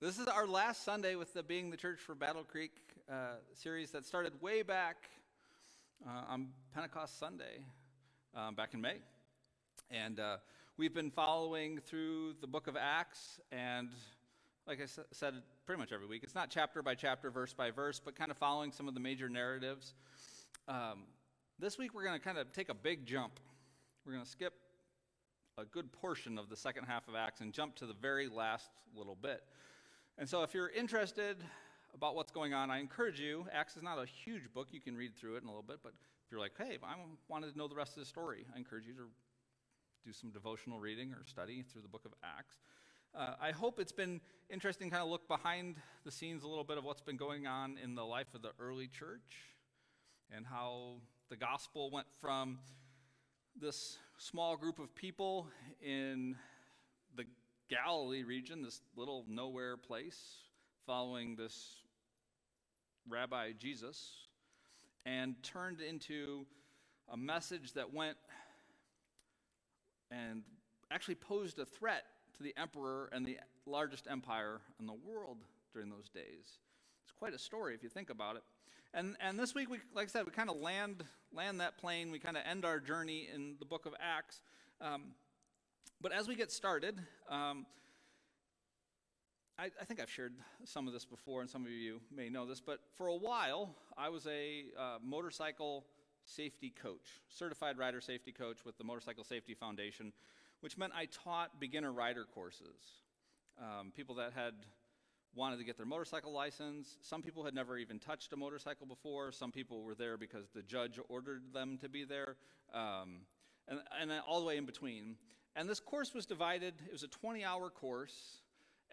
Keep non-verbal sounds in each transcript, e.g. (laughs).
This is our last Sunday with the Being the Church for Battle Creek uh, series that started way back uh, on Pentecost Sunday, um, back in May. And uh, we've been following through the book of Acts, and like I s- said pretty much every week, it's not chapter by chapter, verse by verse, but kind of following some of the major narratives. Um, this week, we're going to kind of take a big jump. We're going to skip a good portion of the second half of Acts and jump to the very last little bit. And so, if you're interested about what's going on, I encourage you. Acts is not a huge book; you can read through it in a little bit. But if you're like, "Hey, I wanted to know the rest of the story," I encourage you to do some devotional reading or study through the book of Acts. Uh, I hope it's been interesting, kind of look behind the scenes a little bit of what's been going on in the life of the early church and how the gospel went from this small group of people in Galilee region, this little nowhere place, following this Rabbi Jesus, and turned into a message that went and actually posed a threat to the emperor and the largest empire in the world during those days. It's quite a story if you think about it. And, and this week, we, like I said, we kind of land, land that plane. We kind of end our journey in the book of Acts. Um, but as we get started, um, I, I, think I've shared some of this before, and some of you may know this, but for a while, I was a uh, motorcycle safety coach, certified rider safety coach with the Motorcycle Safety Foundation, which meant I taught beginner rider courses. Um, people that had wanted to get their motorcycle license. Some people had never even touched a motorcycle before. Some people were there because the judge ordered them to be there, um, and, and all the way in between. And this course was divided, it was a 20 hour course,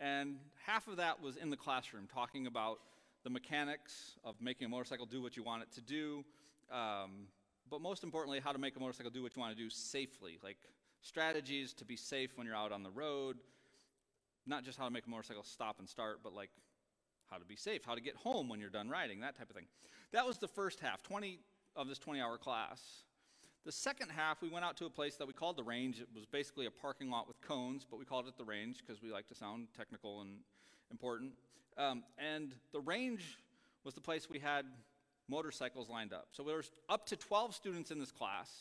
and half of that was in the classroom talking about the mechanics of making a motorcycle do what you want it to do, um, but most importantly, how to make a motorcycle do what you want to do safely, like strategies to be safe when you're out on the road, not just how to make a motorcycle stop and start, but like how to be safe, how to get home when you're done riding, that type of thing. That was the first half, 20 of this 20 hour class. The second half, we went out to a place that we called the range. It was basically a parking lot with cones, but we called it the range because we like to sound technical and important. Um, and the range was the place we had motorcycles lined up. So there was up to 12 students in this class,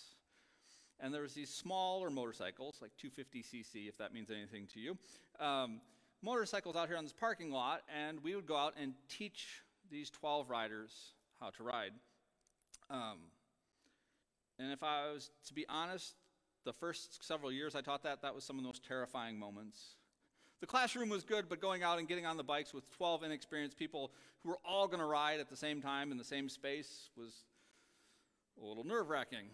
and there was these smaller motorcycles, like 250cc, if that means anything to you, um, motorcycles out here on this parking lot, and we would go out and teach these 12 riders how to ride. Um, and if I was to be honest, the first several years I taught that, that was some of the most terrifying moments. The classroom was good, but going out and getting on the bikes with 12 inexperienced people who were all going to ride at the same time in the same space was a little nerve wracking.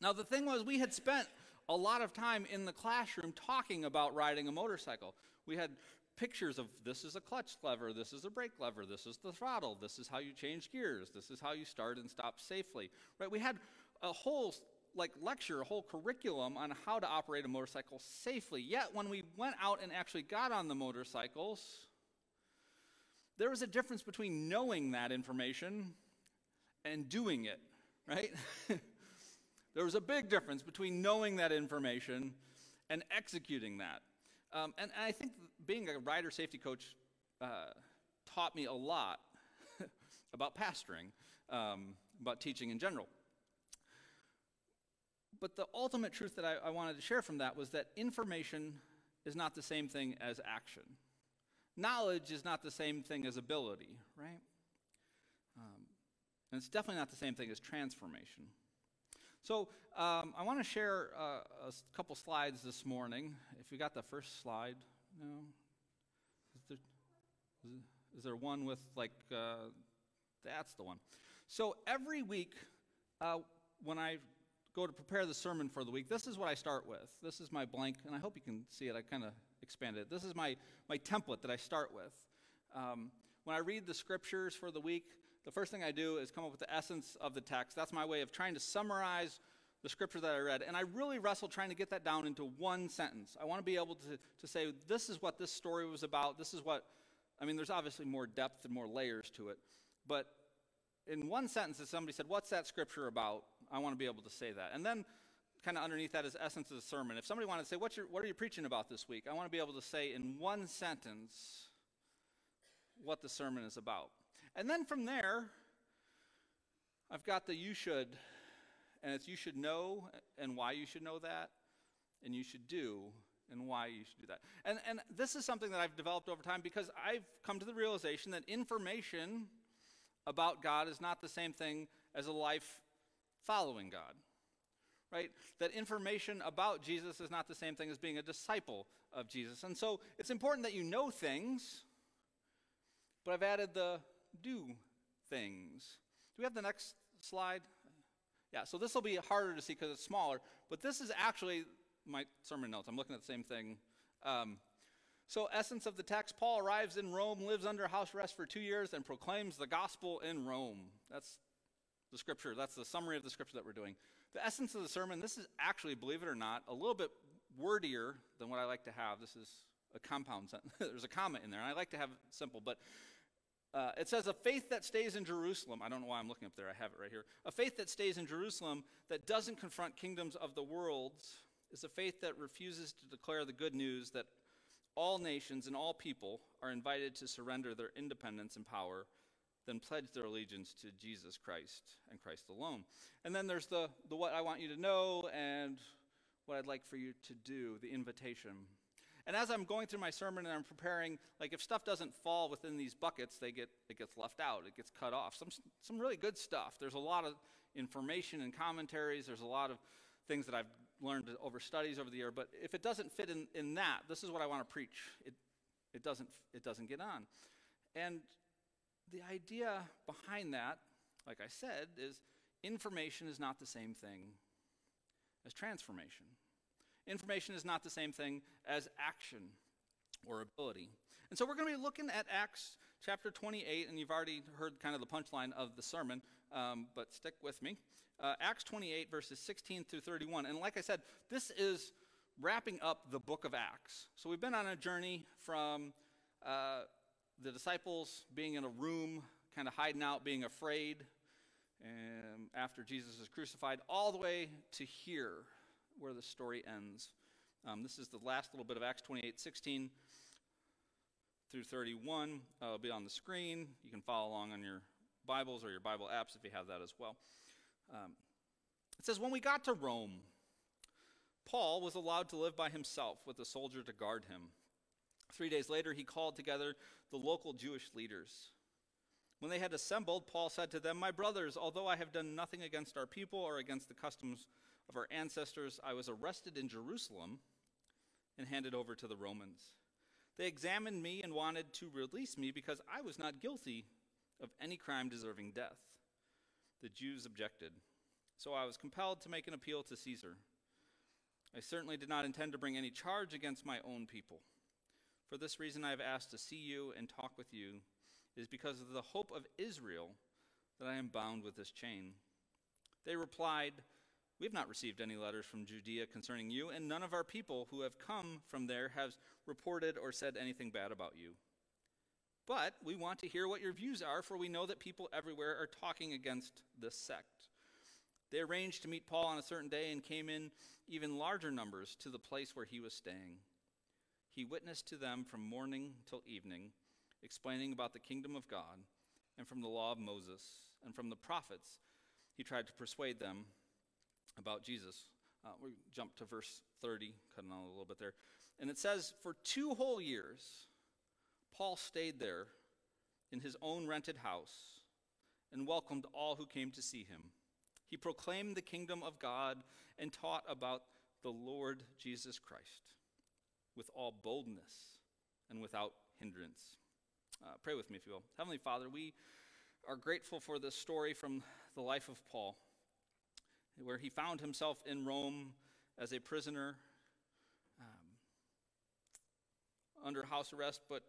Now, the thing was, we had spent a lot of time in the classroom talking about riding a motorcycle. We had pictures of this is a clutch lever, this is a brake lever, this is the throttle, this is how you change gears, this is how you start and stop safely. Right? We had a whole like lecture, a whole curriculum on how to operate a motorcycle safely. Yet when we went out and actually got on the motorcycles, there was a difference between knowing that information and doing it, right? (laughs) there was a big difference between knowing that information and executing that. Um, and, and, I think being a rider safety coach uh, taught me a lot (laughs) about pastoring, um, about teaching in general. But the ultimate truth that I, I, wanted to share from that was that information is not the same thing as action. Knowledge is not the same thing as ability, right? Um, and it's definitely not the same thing as transformation. So um, I want to share uh, a couple slides this morning. If you got the first slide, no? Is there, is there one with like, uh, that's the one. So every week uh, when I go to prepare the sermon for the week, this is what I start with. This is my blank, and I hope you can see it. I kind of expanded it. This is my, my template that I start with. Um, when I read the scriptures for the week, the first thing I do is come up with the essence of the text. That's my way of trying to summarize the scripture that I read. And I really wrestle trying to get that down into one sentence. I want to be able to, to say, this is what this story was about. This is what, I mean, there's obviously more depth and more layers to it. But in one sentence, if somebody said, What's that scripture about? I want to be able to say that. And then kind of underneath that is essence of the sermon. If somebody wanted to say, What's your, What are you preaching about this week? I want to be able to say in one sentence what the sermon is about. And then from there, I've got the you should, and it's you should know and why you should know that, and you should do and why you should do that. And, and this is something that I've developed over time because I've come to the realization that information about God is not the same thing as a life following God. Right? That information about Jesus is not the same thing as being a disciple of Jesus. And so it's important that you know things, but I've added the do things. Do we have the next slide? Yeah, so this will be harder to see because it's smaller, but this is actually my sermon notes. I'm looking at the same thing. Um, so, essence of the text Paul arrives in Rome, lives under house arrest for two years, and proclaims the gospel in Rome. That's the scripture. That's the summary of the scripture that we're doing. The essence of the sermon, this is actually, believe it or not, a little bit wordier than what I like to have. This is a compound sentence. (laughs) There's a comma in there, and I like to have simple, but uh, it says, a faith that stays in Jerusalem. I don't know why I'm looking up there. I have it right here. A faith that stays in Jerusalem that doesn't confront kingdoms of the world is a faith that refuses to declare the good news that all nations and all people are invited to surrender their independence and power, then pledge their allegiance to Jesus Christ and Christ alone. And then there's the, the what I want you to know and what I'd like for you to do, the invitation. And as I'm going through my sermon and I'm preparing, like if stuff doesn't fall within these buckets, they get it gets left out, it gets cut off. Some some really good stuff. There's a lot of information and commentaries. There's a lot of things that I've learned over studies over the year. But if it doesn't fit in, in that, this is what I want to preach. It, it, doesn't, it doesn't get on. And the idea behind that, like I said, is information is not the same thing as transformation. Information is not the same thing as action or ability. And so we're going to be looking at Acts chapter 28, and you've already heard kind of the punchline of the sermon, um, but stick with me uh, Acts 28, verses 16 through 31. And like I said, this is wrapping up the book of Acts. So we've been on a journey from uh, the disciples being in a room, kind of hiding out, being afraid and after Jesus is crucified, all the way to here, where the story ends. Um, this is the last little bit of Acts 28, 16 through 31. Uh, it'll be on the screen. You can follow along on your Bibles or your Bible apps if you have that as well. Um, it says, When we got to Rome, Paul was allowed to live by himself with a soldier to guard him. Three days later, he called together the local Jewish leaders. When they had assembled, Paul said to them, My brothers, although I have done nothing against our people or against the customs of our ancestors, I was arrested in Jerusalem and handed over to the Romans. They examined me and wanted to release me because I was not guilty of any crime deserving death. The Jews objected. So I was compelled to make an appeal to Caesar. I certainly did not intend to bring any charge against my own people. For this reason, I have asked to see you and talk with you. It is because of the hope of Israel that I am bound with this chain. They replied, We have not received any letters from Judea concerning you, and none of our people who have come from there has reported or said anything bad about you. But we want to hear what your views are, for we know that people everywhere are talking against this sect. They arranged to meet Paul on a certain day and came in even larger numbers to the place where he was staying. He witnessed to them from morning till evening, explaining about the kingdom of God and from the law of Moses and from the prophets. He tried to persuade them about Jesus. Uh, we jump to verse 30, cutting on a little bit there. And it says, For two whole years, Paul stayed there in his own rented house and welcomed all who came to see him. He proclaimed the kingdom of God and taught about the Lord Jesus Christ with all boldness and without hindrance. Uh, pray with me, if you will. Heavenly Father, we are grateful for this story from the life of Paul, where he found himself in Rome as a prisoner um, under house arrest, but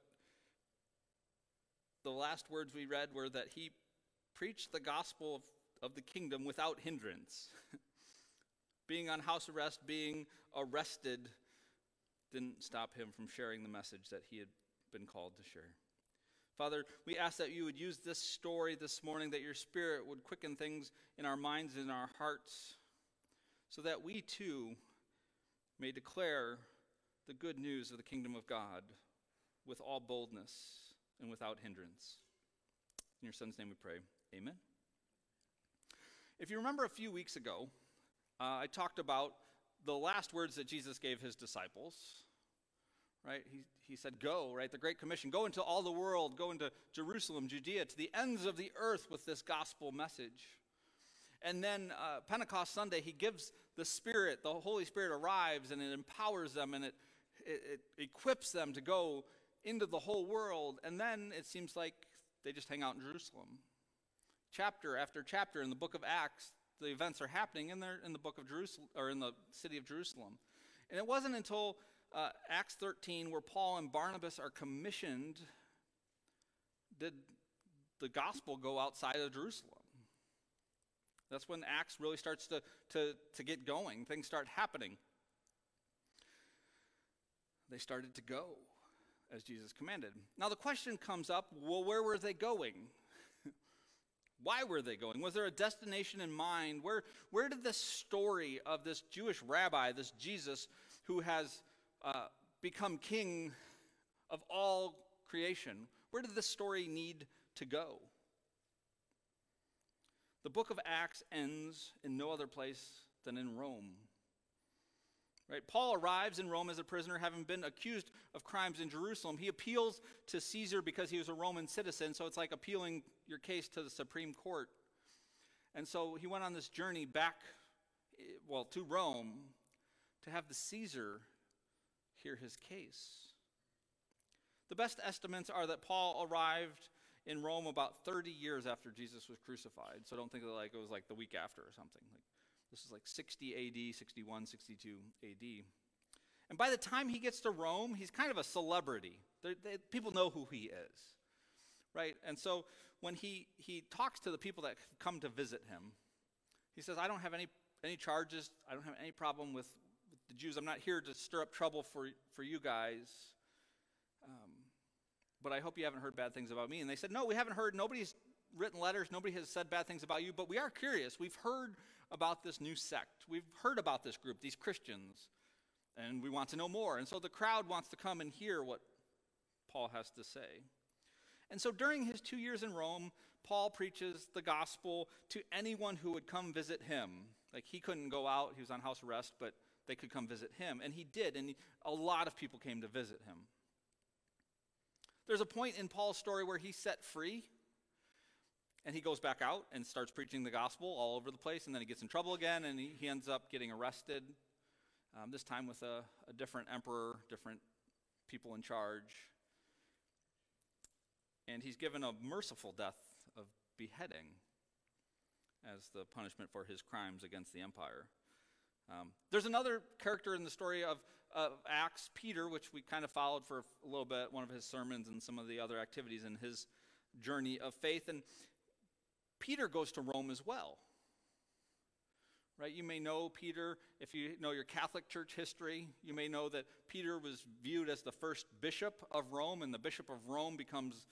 the last words we read were that he preached the gospel of, of the kingdom without hindrance. (laughs) being on house arrest, being arrested, didn't stop him from sharing the message that he had been called to share. Father, we ask that you would use this story this morning, that your spirit would quicken things in our minds and in our hearts, so that we too may declare the good news of the kingdom of God with all boldness and without hindrance. In your son's name we pray. Amen. If you remember a few weeks ago, uh, I talked about the last words that Jesus gave his disciples. Right? He, he said, Go, right? The Great Commission. Go into all the world, go into Jerusalem, Judea, to the ends of the earth with this gospel message. And then uh, Pentecost Sunday, he gives the Spirit, the Holy Spirit arrives and it empowers them and it, it, it equips them to go into the whole world. And then it seems like they just hang out in Jerusalem. Chapter after chapter in the book of Acts, the events are happening and they're in the book of Jerusalem or in the city of Jerusalem. And it wasn't until uh, Acts 13 where Paul and Barnabas are commissioned did the gospel go outside of Jerusalem. That's when Acts really starts to, to, to get going. Things start happening. They started to go as Jesus commanded. Now the question comes up well, where were they going? (laughs) Why were they going? Was there a destination in mind? Where, where did this story of this Jewish rabbi, this Jesus, who has uh, become king of all creation, where did this story need to go? The book of Acts ends in no other place than in Rome. Right? Paul arrives in Rome as a prisoner, having been accused of crimes in Jerusalem. He appeals to Caesar because he was a Roman citizen, so it's like appealing your case to the Supreme Court. And so he went on this journey back, eh, well, to Rome to have the Caesar hear his case. The best estimates are that Paul arrived in Rome about 30 years after Jesus was crucified. So don't think it like it was like the week after or something. Like this is like 60 AD, 61, 62 AD. And by the time he gets to Rome, he's kind of a celebrity. They, people know who he is, right? And so when he, he talks to the people that come to visit him, he says, I don't have any, any charges. I don't have any problem with the Jews. I'm not here to stir up trouble for, for you guys. Um, but I hope you haven't heard bad things about me. And they said, No, we haven't heard. Nobody's written letters. Nobody has said bad things about you, but we are curious. We've heard about this new sect. We've heard about this group, these Christians, and we want to know more. And so the crowd wants to come and hear what Paul has to say. And so during his two years in Rome, Paul preaches the gospel to anyone who would come visit him. Like he couldn't go out, he was on house arrest, but they could come visit him. And he did, and he, a lot of people came to visit him. There's a point in Paul's story where he's set free and he goes back out and starts preaching the gospel all over the place, and then he gets in trouble again, and he, he ends up getting arrested, um, this time with a, a different emperor, different people in charge. And he's given a merciful death of beheading as the punishment for his crimes against the empire. Um, there's another character in the story of, of Acts, Peter, which we kind of followed for a little bit, one of his sermons and some of the other activities in his journey of faith. And Peter goes to Rome as well. Right? You may know Peter, if you know your Catholic Church history, you may know that Peter was viewed as the first bishop of Rome, and the bishop of Rome becomes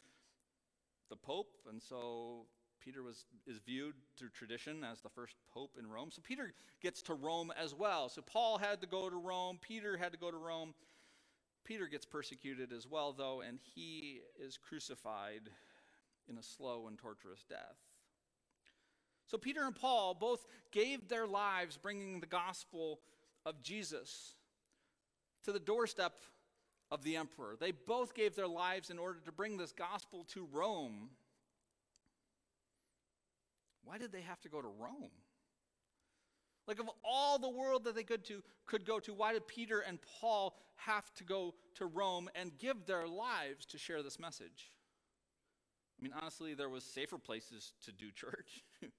the pope, and so Peter was, is viewed through tradition as the first pope in Rome. So Peter gets to Rome as well. So Paul had to go to Rome, Peter had to go to Rome. Peter gets persecuted as well, though, and he is crucified in a slow and torturous death. So Peter and Paul both gave their lives bringing the gospel of Jesus to the doorstep of the emperor. They both gave their lives in order to bring this gospel to Rome. Why did they have to go to Rome? Like of all the world that they could to could go to, why did Peter and Paul have to go to Rome and give their lives to share this message? I mean, honestly, there was safer places to do church. (laughs) there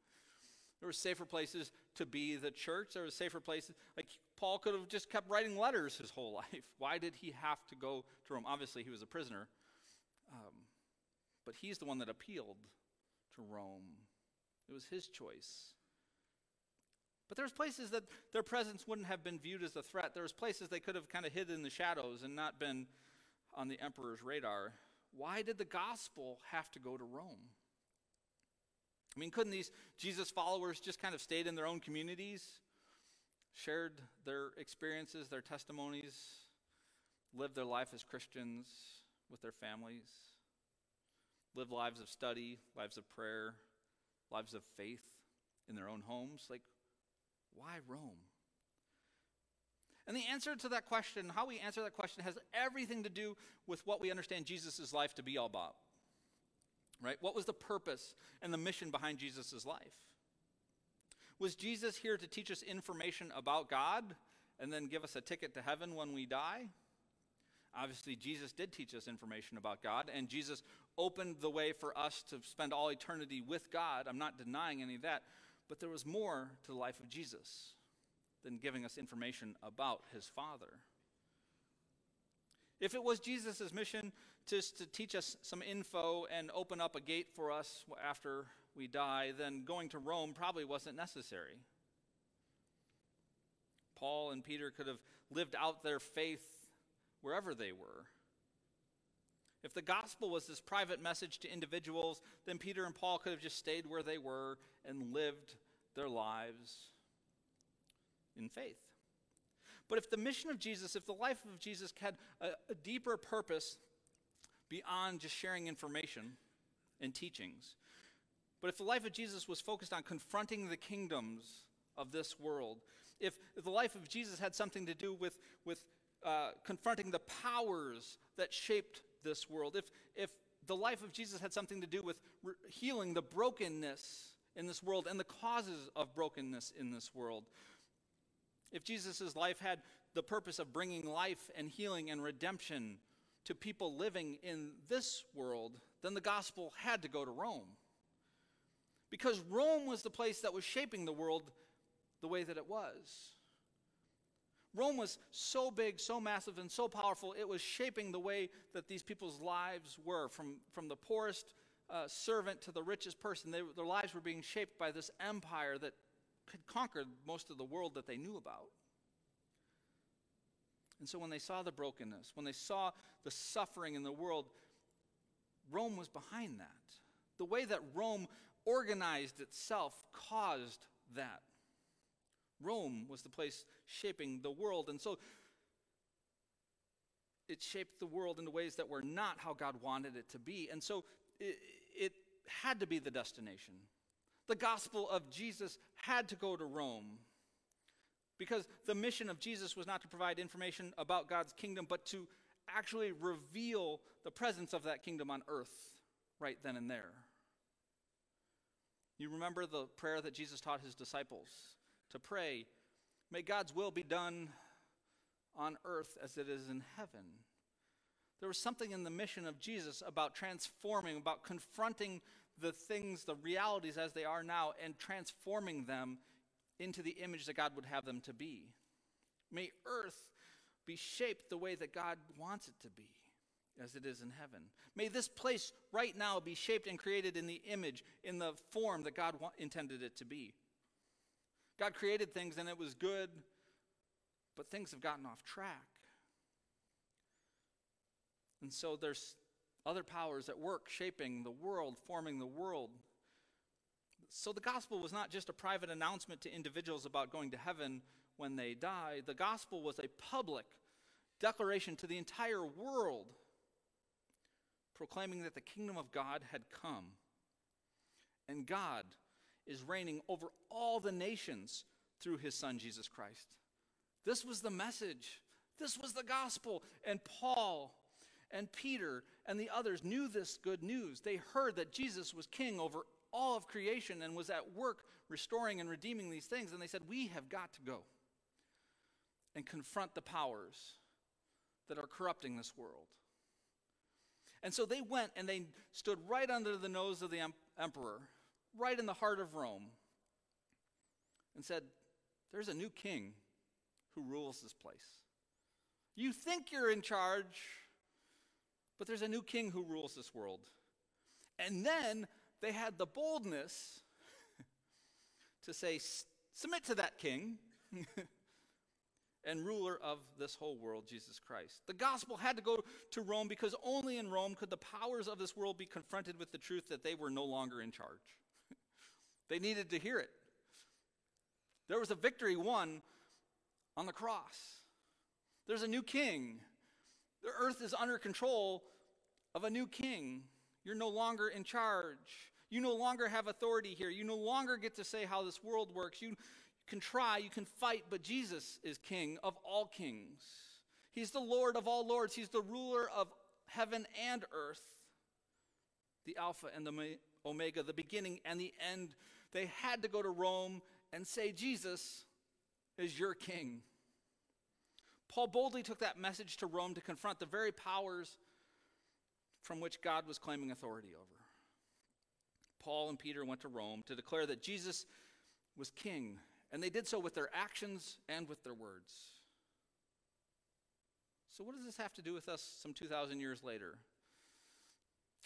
were safer places to be the church. There were safer places. Like Paul could have just kept writing letters his whole (laughs) life. Why did he have to go to Rome? Obviously, he was a prisoner. Um, but he's the one that appealed to Rome. It was his choice. But there's places that their presence wouldn't have been viewed as a threat. There's places they could have kind of hid in the shadows and not been on the emperor's radar. Why did the gospel have to go to Rome? I mean, couldn't these Jesus followers just kind of stayed in their own communities? shared their experiences, their testimonies, lived their life as Christians with their families, lived lives of study, lives of prayer, lives of faith in their own homes. Like, why Rome? And the answer to that question, how we answer that question, has everything to do with what we understand Jesus' life to be all about. Right? What was the purpose and the mission behind Jesus' life? Was Jesus here to teach us information about God and then give us a ticket to heaven when we die? Obviously, Jesus did teach us information about God, and Jesus opened the way for us to spend all eternity with God. I'm not denying any of that. But there was more to the life of Jesus than giving us information about his Father. If it was Jesus' mission just to teach us some info and open up a gate for us after we die, then going to Rome probably wasn't necessary. Paul and Peter could have lived out their faith wherever they were. If the gospel was this private message to individuals, then Peter and Paul could have just stayed where they were and lived their lives in faith. But if the mission of Jesus, if the life of Jesus had a, a deeper purpose beyond just sharing information and teachings, but if the life of Jesus was focused on confronting the kingdoms of this world, if, if the life of Jesus had something to do with, with uh, confronting the powers that shaped this world, if, if the life of Jesus had something to do with re- healing the brokenness in this world and the causes of brokenness in this world, if Jesus' life had the purpose of bringing life and healing and redemption to people living in this world, then the gospel had to go to Rome. Because Rome was the place that was shaping the world the way that it was. Rome was so big, so massive, and so powerful, it was shaping the way that these people's lives were. From, from the poorest uh, servant to the richest person, they, their lives were being shaped by this empire that had conquered most of the world that they knew about. And so when they saw the brokenness, when they saw the suffering in the world, Rome was behind that. The way that Rome organized itself caused that. Rome was the place shaping the world. And so it shaped the world in the ways that were not how God wanted it to be. And so it, it had to be the destination. The gospel of Jesus had to go to Rome because the mission of Jesus was not to provide information about God's kingdom, but to actually reveal the presence of that kingdom on earth right then and there. You remember the prayer that Jesus taught his disciples to pray, May God's will be done on earth as it is in heaven. There was something in the mission of Jesus about transforming, about confronting the things, the realities as they are now, and transforming them into the image that God would have them to be. May earth be shaped the way that God wants it to be, as it is in heaven. May this place right now be shaped and created in the image, in the form that God wa- intended it to be. God created things and it was good, but things have gotten off track. And so there's other powers at work shaping the world, forming the world. So the gospel was not just a private announcement to individuals about going to heaven when they die, the gospel was a public declaration to the entire world proclaiming that the kingdom of God had come. And God is reigning over all the nations through his son Jesus Christ. This was the message. This was the gospel. And Paul and Peter and the others knew this good news. They heard that Jesus was king over all of creation and was at work restoring and redeeming these things. And they said, We have got to go and confront the powers that are corrupting this world. And so they went and they stood right under the nose of the emperor, right in the heart of Rome, and said, There's a new king who rules this place. You think you're in charge, but there's a new king who rules this world. And then they had the boldness (laughs) to say, Submit to that king. (laughs) and ruler of this whole world, Jesus Christ. The gospel had to go to Rome because only in Rome could the powers of this world be confronted with the truth that they were no longer in charge. They needed to hear it. There was a victory won on the cross. There's a new king. The earth is under control of a new king. You're no longer in charge. You no longer have authority here. You no longer get to say how this world works. You can try, you can fight, but Jesus is king of all kings. He's the Lord of all lords. He's the ruler of heaven and earth, the Alpha and the Omega, the beginning and the end. They had to go to Rome and say, Jesus is your king. Paul boldly took that message to Rome to confront the very powers from which God was claiming authority over. Paul and Peter went to Rome to declare that Jesus was king, and they did so with their actions and with their words. So, what does this have to do with us some 2,000 years later?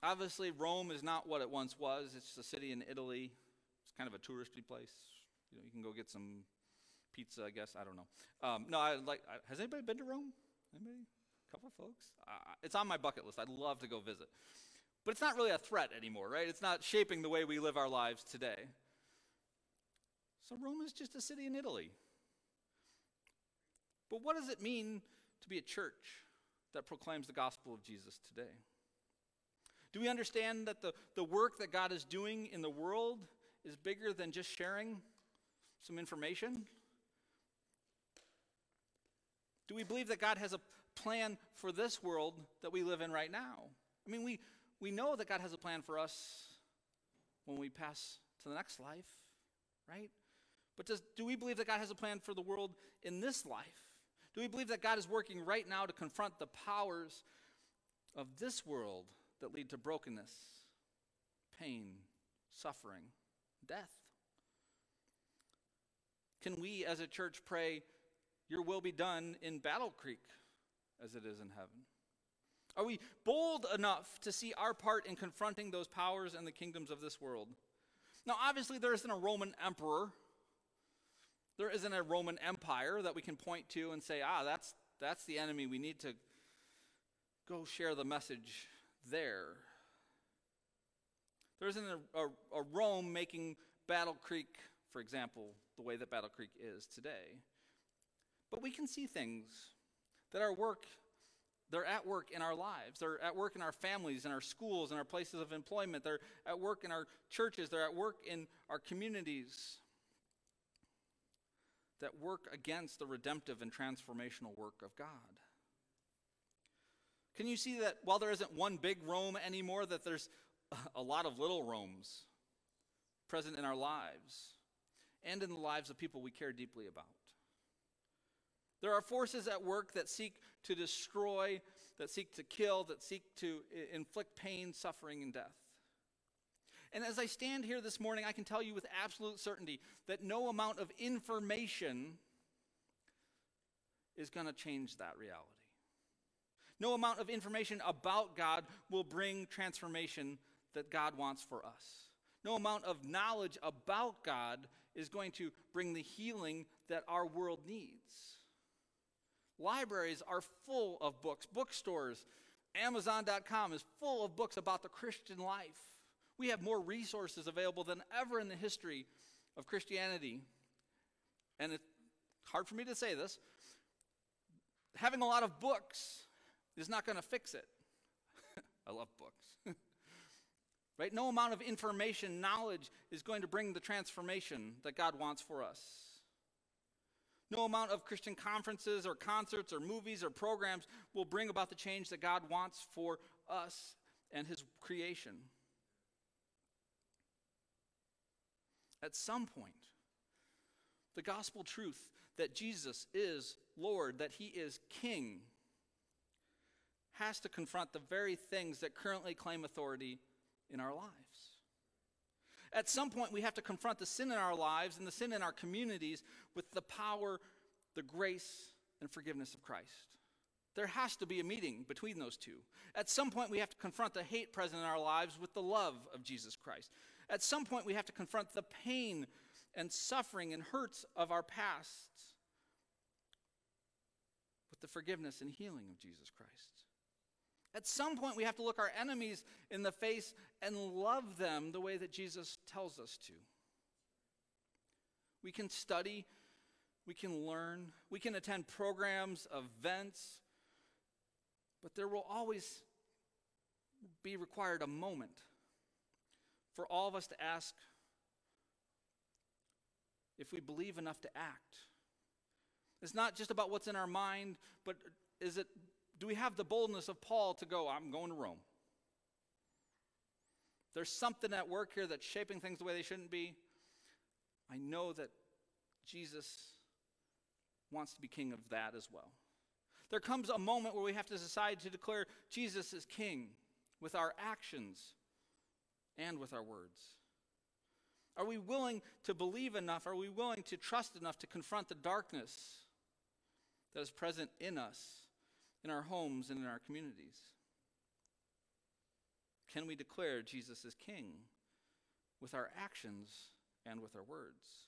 Obviously, Rome is not what it once was. It's a city in Italy. Kind of a touristy place. You know, you can go get some pizza, I guess. I don't know. Um, no, I like. I, has anybody been to Rome? Anybody? A couple folks. Uh, it's on my bucket list. I'd love to go visit. But it's not really a threat anymore, right? It's not shaping the way we live our lives today. So Rome is just a city in Italy. But what does it mean to be a church that proclaims the gospel of Jesus today? Do we understand that the, the work that God is doing in the world is bigger than just sharing some information? Do we believe that God has a plan for this world that we live in right now? I mean, we, we know that God has a plan for us when we pass to the next life, right? But does, do we believe that God has a plan for the world in this life? Do we believe that God is working right now to confront the powers of this world that lead to brokenness, pain, suffering, death? Can we as a church pray, Your will be done in Battle Creek as it is in heaven? Are we bold enough to see our part in confronting those powers and the kingdoms of this world? Now, obviously, there isn't a Roman emperor. There isn't a Roman empire that we can point to and say, ah, that's, that's the enemy. We need to go share the message there. There isn't a, a, a Rome making Battle Creek, for example, the way that Battle Creek is today. But we can see things that our work they're at work in our lives. They're at work in our families, in our schools, in our places of employment. They're at work in our churches. They're at work in our communities that work against the redemptive and transformational work of God. Can you see that while there isn't one big Rome anymore, that there's a lot of little Romes present in our lives and in the lives of people we care deeply about? There are forces at work that seek to destroy, that seek to kill, that seek to inflict pain, suffering, and death. And as I stand here this morning, I can tell you with absolute certainty that no amount of information is going to change that reality. No amount of information about God will bring transformation that God wants for us. No amount of knowledge about God is going to bring the healing that our world needs. Libraries are full of books. Bookstores, Amazon.com is full of books about the Christian life. We have more resources available than ever in the history of Christianity. And it's hard for me to say this. Having a lot of books is not going to fix it. (laughs) I love books. (laughs) right? No amount of information, knowledge is going to bring the transformation that God wants for us. No amount of Christian conferences or concerts or movies or programs will bring about the change that God wants for us and His creation. At some point, the gospel truth that Jesus is Lord, that He is King, has to confront the very things that currently claim authority in our lives. At some point, we have to confront the sin in our lives and the sin in our communities with the power, the grace, and forgiveness of Christ. There has to be a meeting between those two. At some point, we have to confront the hate present in our lives with the love of Jesus Christ. At some point, we have to confront the pain and suffering and hurts of our pasts with the forgiveness and healing of Jesus Christ. At some point, we have to look our enemies in the face and love them the way that Jesus tells us to. We can study, we can learn, we can attend programs, events, but there will always be required a moment for all of us to ask if we believe enough to act. It's not just about what's in our mind, but is it do we have the boldness of Paul to go, I'm going to Rome? There's something at work here that's shaping things the way they shouldn't be. I know that Jesus wants to be king of that as well. There comes a moment where we have to decide to declare Jesus is king with our actions and with our words. Are we willing to believe enough? Are we willing to trust enough to confront the darkness that is present in us, in our homes, and in our communities? Can we declare Jesus is king with our actions and with our words?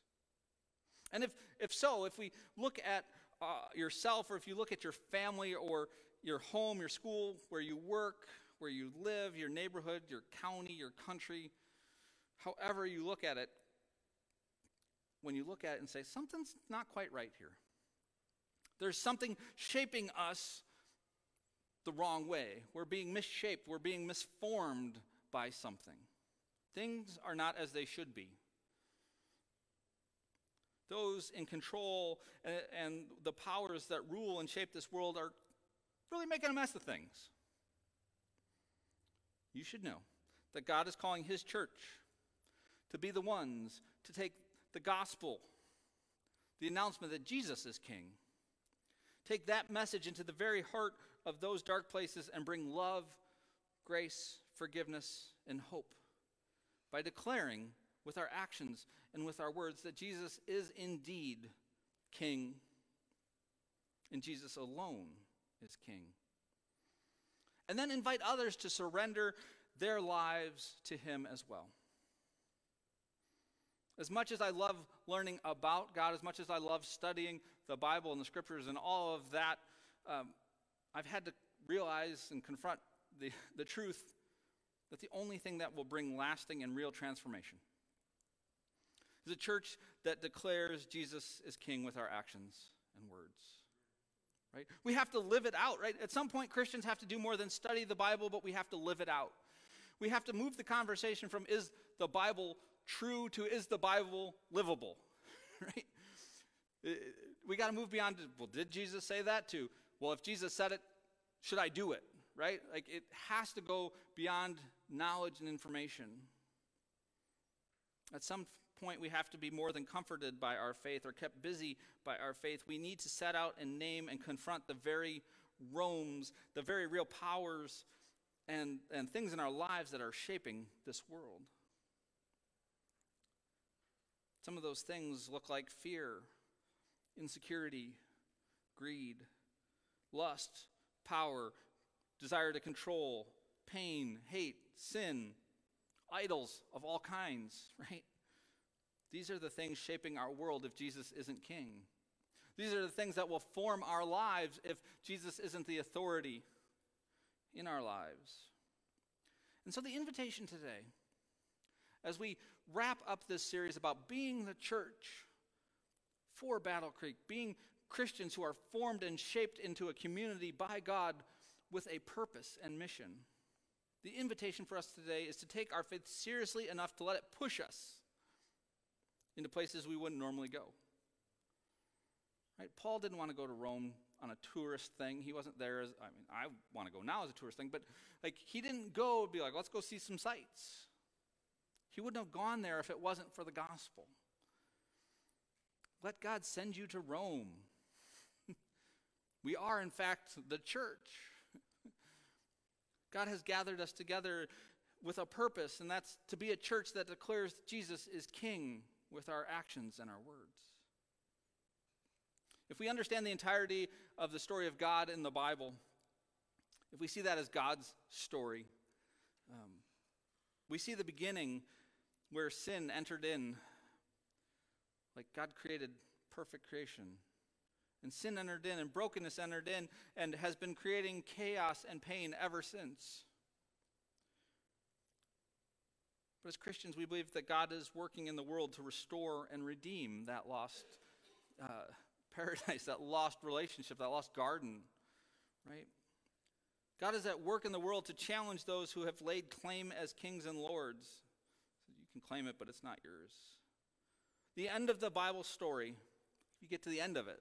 And if, if so, if we look at uh, yourself or if you look at your family or your home, your school, where you work, where you live, your neighborhood, your county, your country, however you look at it, when you look at it and say, something's not quite right here. There's something shaping us the wrong way. We're being misshaped, we're being misformed by something. Things are not as they should be. Those in control and, the powers that rule and shape this world are really making a mess of things. You should know that God is calling His church to be the ones to take the gospel, the announcement that Jesus is King, take that message into the very heart of those dark places and bring love, grace, forgiveness, and hope by declaring with our actions and with our words that Jesus is indeed King and Jesus alone is King. And then invite others to surrender their lives to Him as well. As much as I love learning about God, as much as I love studying the Bible and the scriptures and all of that, um, I've had to realize and confront the, (laughs) the truth that the only thing that will bring lasting and real transformation is a church that declares Jesus is king with our actions and words. Right? We have to live it out, right? At some point, Christians have to do more than study the Bible, but we have to live it out. We have to move the conversation from is the Bible true to is the Bible livable, (laughs) right? We got to move beyond, well, did Jesus say that? To, well, if Jesus said it, should I do it? Right? Like it has to go beyond knowledge and information. At some point, we have to be more than comforted by our faith or kept busy by our faith. We need to set out and name and confront the very Romes, the very real powers and, and things in our lives that are shaping this world. Some of those things look like fear, insecurity, greed, lust, power, desire to control, pain, hate, sin, idols of all kinds, (laughs) right? These are the things shaping our world if Jesus isn't king. These are the things that will form our lives if Jesus isn't the authority in our lives. And so, the invitation today, as we wrap up this series about being the church for Battle Creek, being Christians who are formed and shaped into a community by God with a purpose and mission. The invitation for us today is to take our faith seriously enough to let it push us into places we wouldn't normally go. Right? Paul didn't want to go to Rome on a tourist thing. He wasn't there as I mean, I want to go now as a tourist thing, but like he didn't go be like, let's go see some sights. He wouldn't have gone there if it wasn't for the gospel. Let God send you to Rome. We are, in fact, the church. God has gathered us together with a purpose, and that's to be a church that declares Jesus is king with our actions and our words. If we understand the entirety of the story of God in the Bible, if we see that as God's story, um, we see the beginning where sin entered in. Like God created perfect creation. And sin entered in, and brokenness entered in, and has been creating chaos and pain ever since. But as Christians, we believe that God is working in the world to restore and redeem that lost, uh, (laughs) paradise, that lost relationship, that lost garden, right? God is at work in the world to challenge those who have laid claim as kings and lords. You can claim it, but it's not yours. The end of the Bible story, you get to the end of it.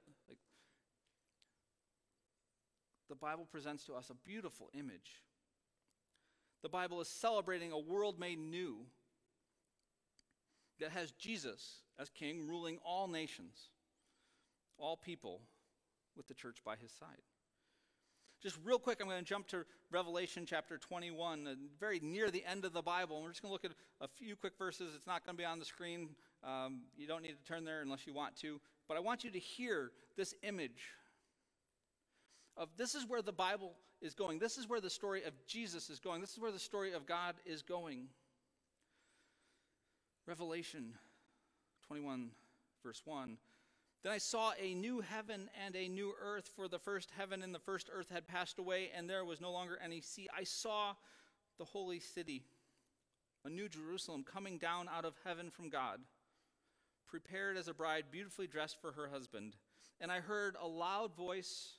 The Bible presents to us a beautiful image. The Bible is celebrating a world made new that has Jesus as king ruling all nations, all people, with the church by his side. Just real quick, I'm going to jump to Revelation chapter 21, very near the end of the Bible. And we're just going to look at a few quick verses. It's not going to be on the screen. Um, you don't need to turn there unless you want to. But I want you to hear this image of this is where the Bible is going. This is where the story of Jesus is going. This is where the story of God is going. Revelation 21, verse 1. Then I saw a new heaven and a new earth, for the first heaven and the first earth had passed away, and there was no longer any sea. I saw the holy city, a new Jerusalem, coming down out of heaven from God, prepared as a bride, beautifully dressed for her husband. And I heard a loud voice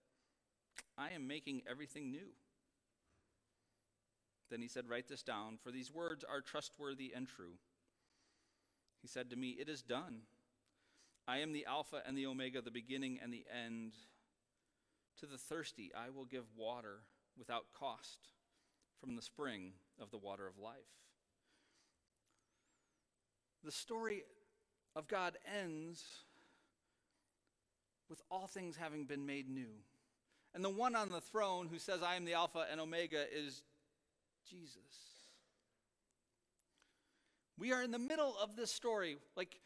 I am making everything new. Then he said, Write this down, for these words are trustworthy and true. He said to me, It is done. I am the Alpha and the Omega, the beginning and the end. To the thirsty, I will give water without cost from the spring of the water of life. The story of God ends with all things having been made new. And the one on the throne who says, I am the Alpha and Omega, is Jesus. We are in the middle of this story. Like,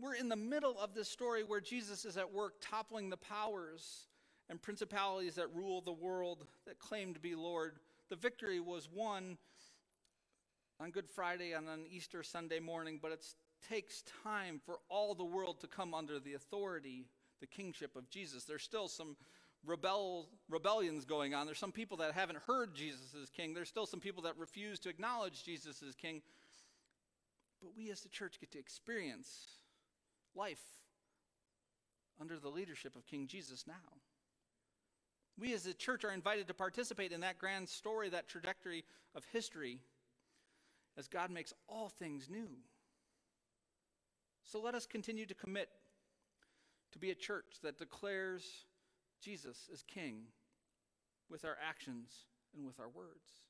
we're in the middle of this story where Jesus is at work toppling the powers and principalities that rule the world that claim to be Lord. The victory was won on Good Friday and on Easter Sunday morning, but it takes time for all the world to come under the authority, the kingship of Jesus. There's still some rebel, rebellions going on. There's some people that haven't heard Jesus as king. There's still some people that refuse to acknowledge Jesus as king. But we as the church get to experience life under the leadership of King Jesus now. We as the church are invited to participate in that grand story, that trajectory of history, as God makes all things new. So let us continue to commit to be a church that declares Jesus as King with our actions and with our words.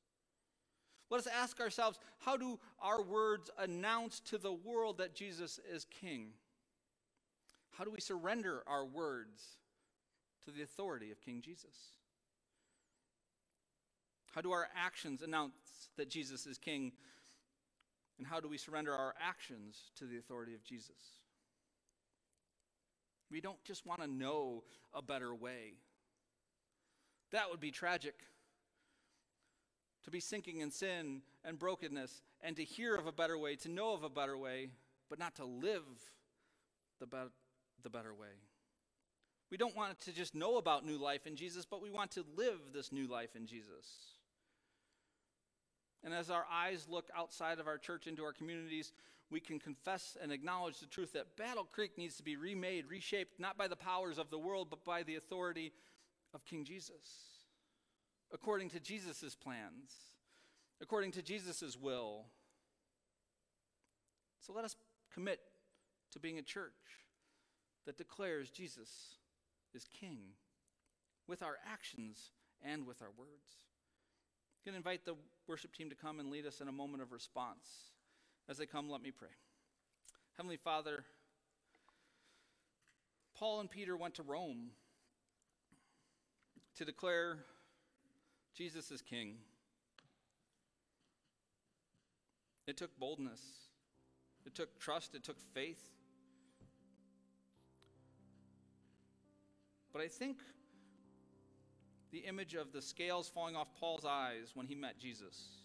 Let us ask ourselves how do our words announce to the world that Jesus is King? How do we surrender our words to the authority of King Jesus? How do our actions announce that Jesus is King? And how do we surrender our actions to the authority of Jesus? We don't just want to know a better way. That would be tragic. To be sinking in sin and brokenness and to hear of a better way, to know of a better way, but not to live the, be- the better way. We don't want to just know about new life in Jesus, but we want to live this new life in Jesus. And as our eyes look outside of our church into our communities, we can confess and acknowledge the truth that Battle Creek needs to be remade, reshaped, not by the powers of the world, but by the authority of King Jesus, according to Jesus' plans, according to Jesus' will. So let us commit to being a church that declares Jesus is King with our actions and with our words. Going to invite the worship team to come and lead us in a moment of response. As they come, let me pray. Heavenly Father, Paul and Peter went to Rome to declare Jesus is King. It took boldness, it took trust, it took faith. But I think the image of the scales falling off Paul's eyes when he met Jesus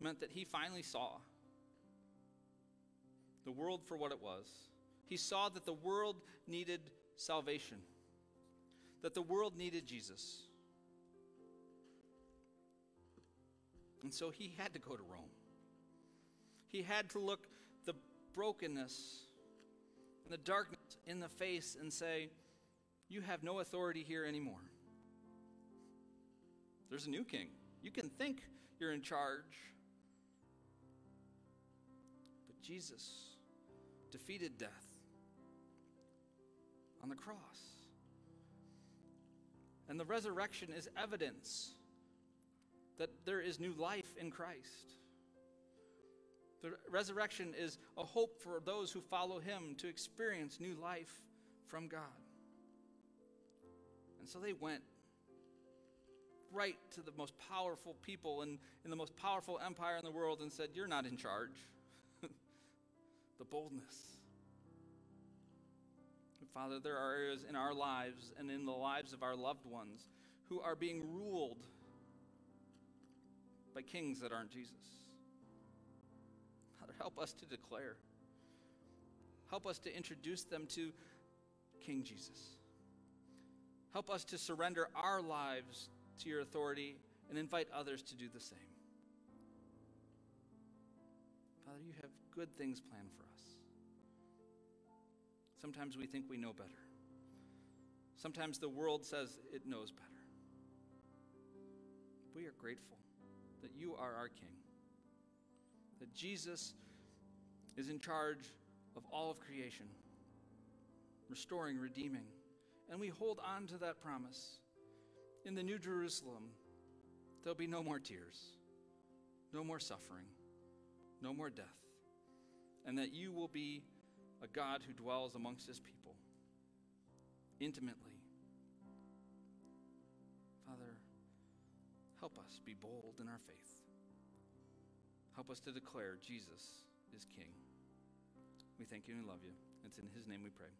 meant that he finally saw the world for what it was. He saw that the world needed salvation, that the world needed Jesus. And so he had to go to Rome. He had to look the brokenness and the darkness in the face and say, You have no authority here anymore. There's a new king. You can think you're in charge. But Jesus defeated death on the cross. And the resurrection is evidence that there is new life in Christ. The resurrection is a hope for those who follow him to experience new life from God. And so they went right to the most powerful people in, in the most powerful empire in the world and said, You're not in charge. (laughs) the boldness. Father, there are areas in our lives and in the lives of our loved ones who are being ruled by kings that aren't Jesus. Father, help us to declare. Help us to introduce them to King Jesus. Help us to surrender our lives to your authority and invite others to do the same. Father, you have good things planned for us. Sometimes we think we know better. Sometimes the world says it knows better. We are grateful that you are our King, that Jesus is in charge of all of creation, restoring, redeeming. And we hold on to that promise. In the New Jerusalem, there'll be no more tears, no more suffering, no more death, and that you will be a God who dwells amongst his people intimately. Father, help us be bold in our faith. Help us to declare Jesus is King. We thank you and love you. It's in his name we pray.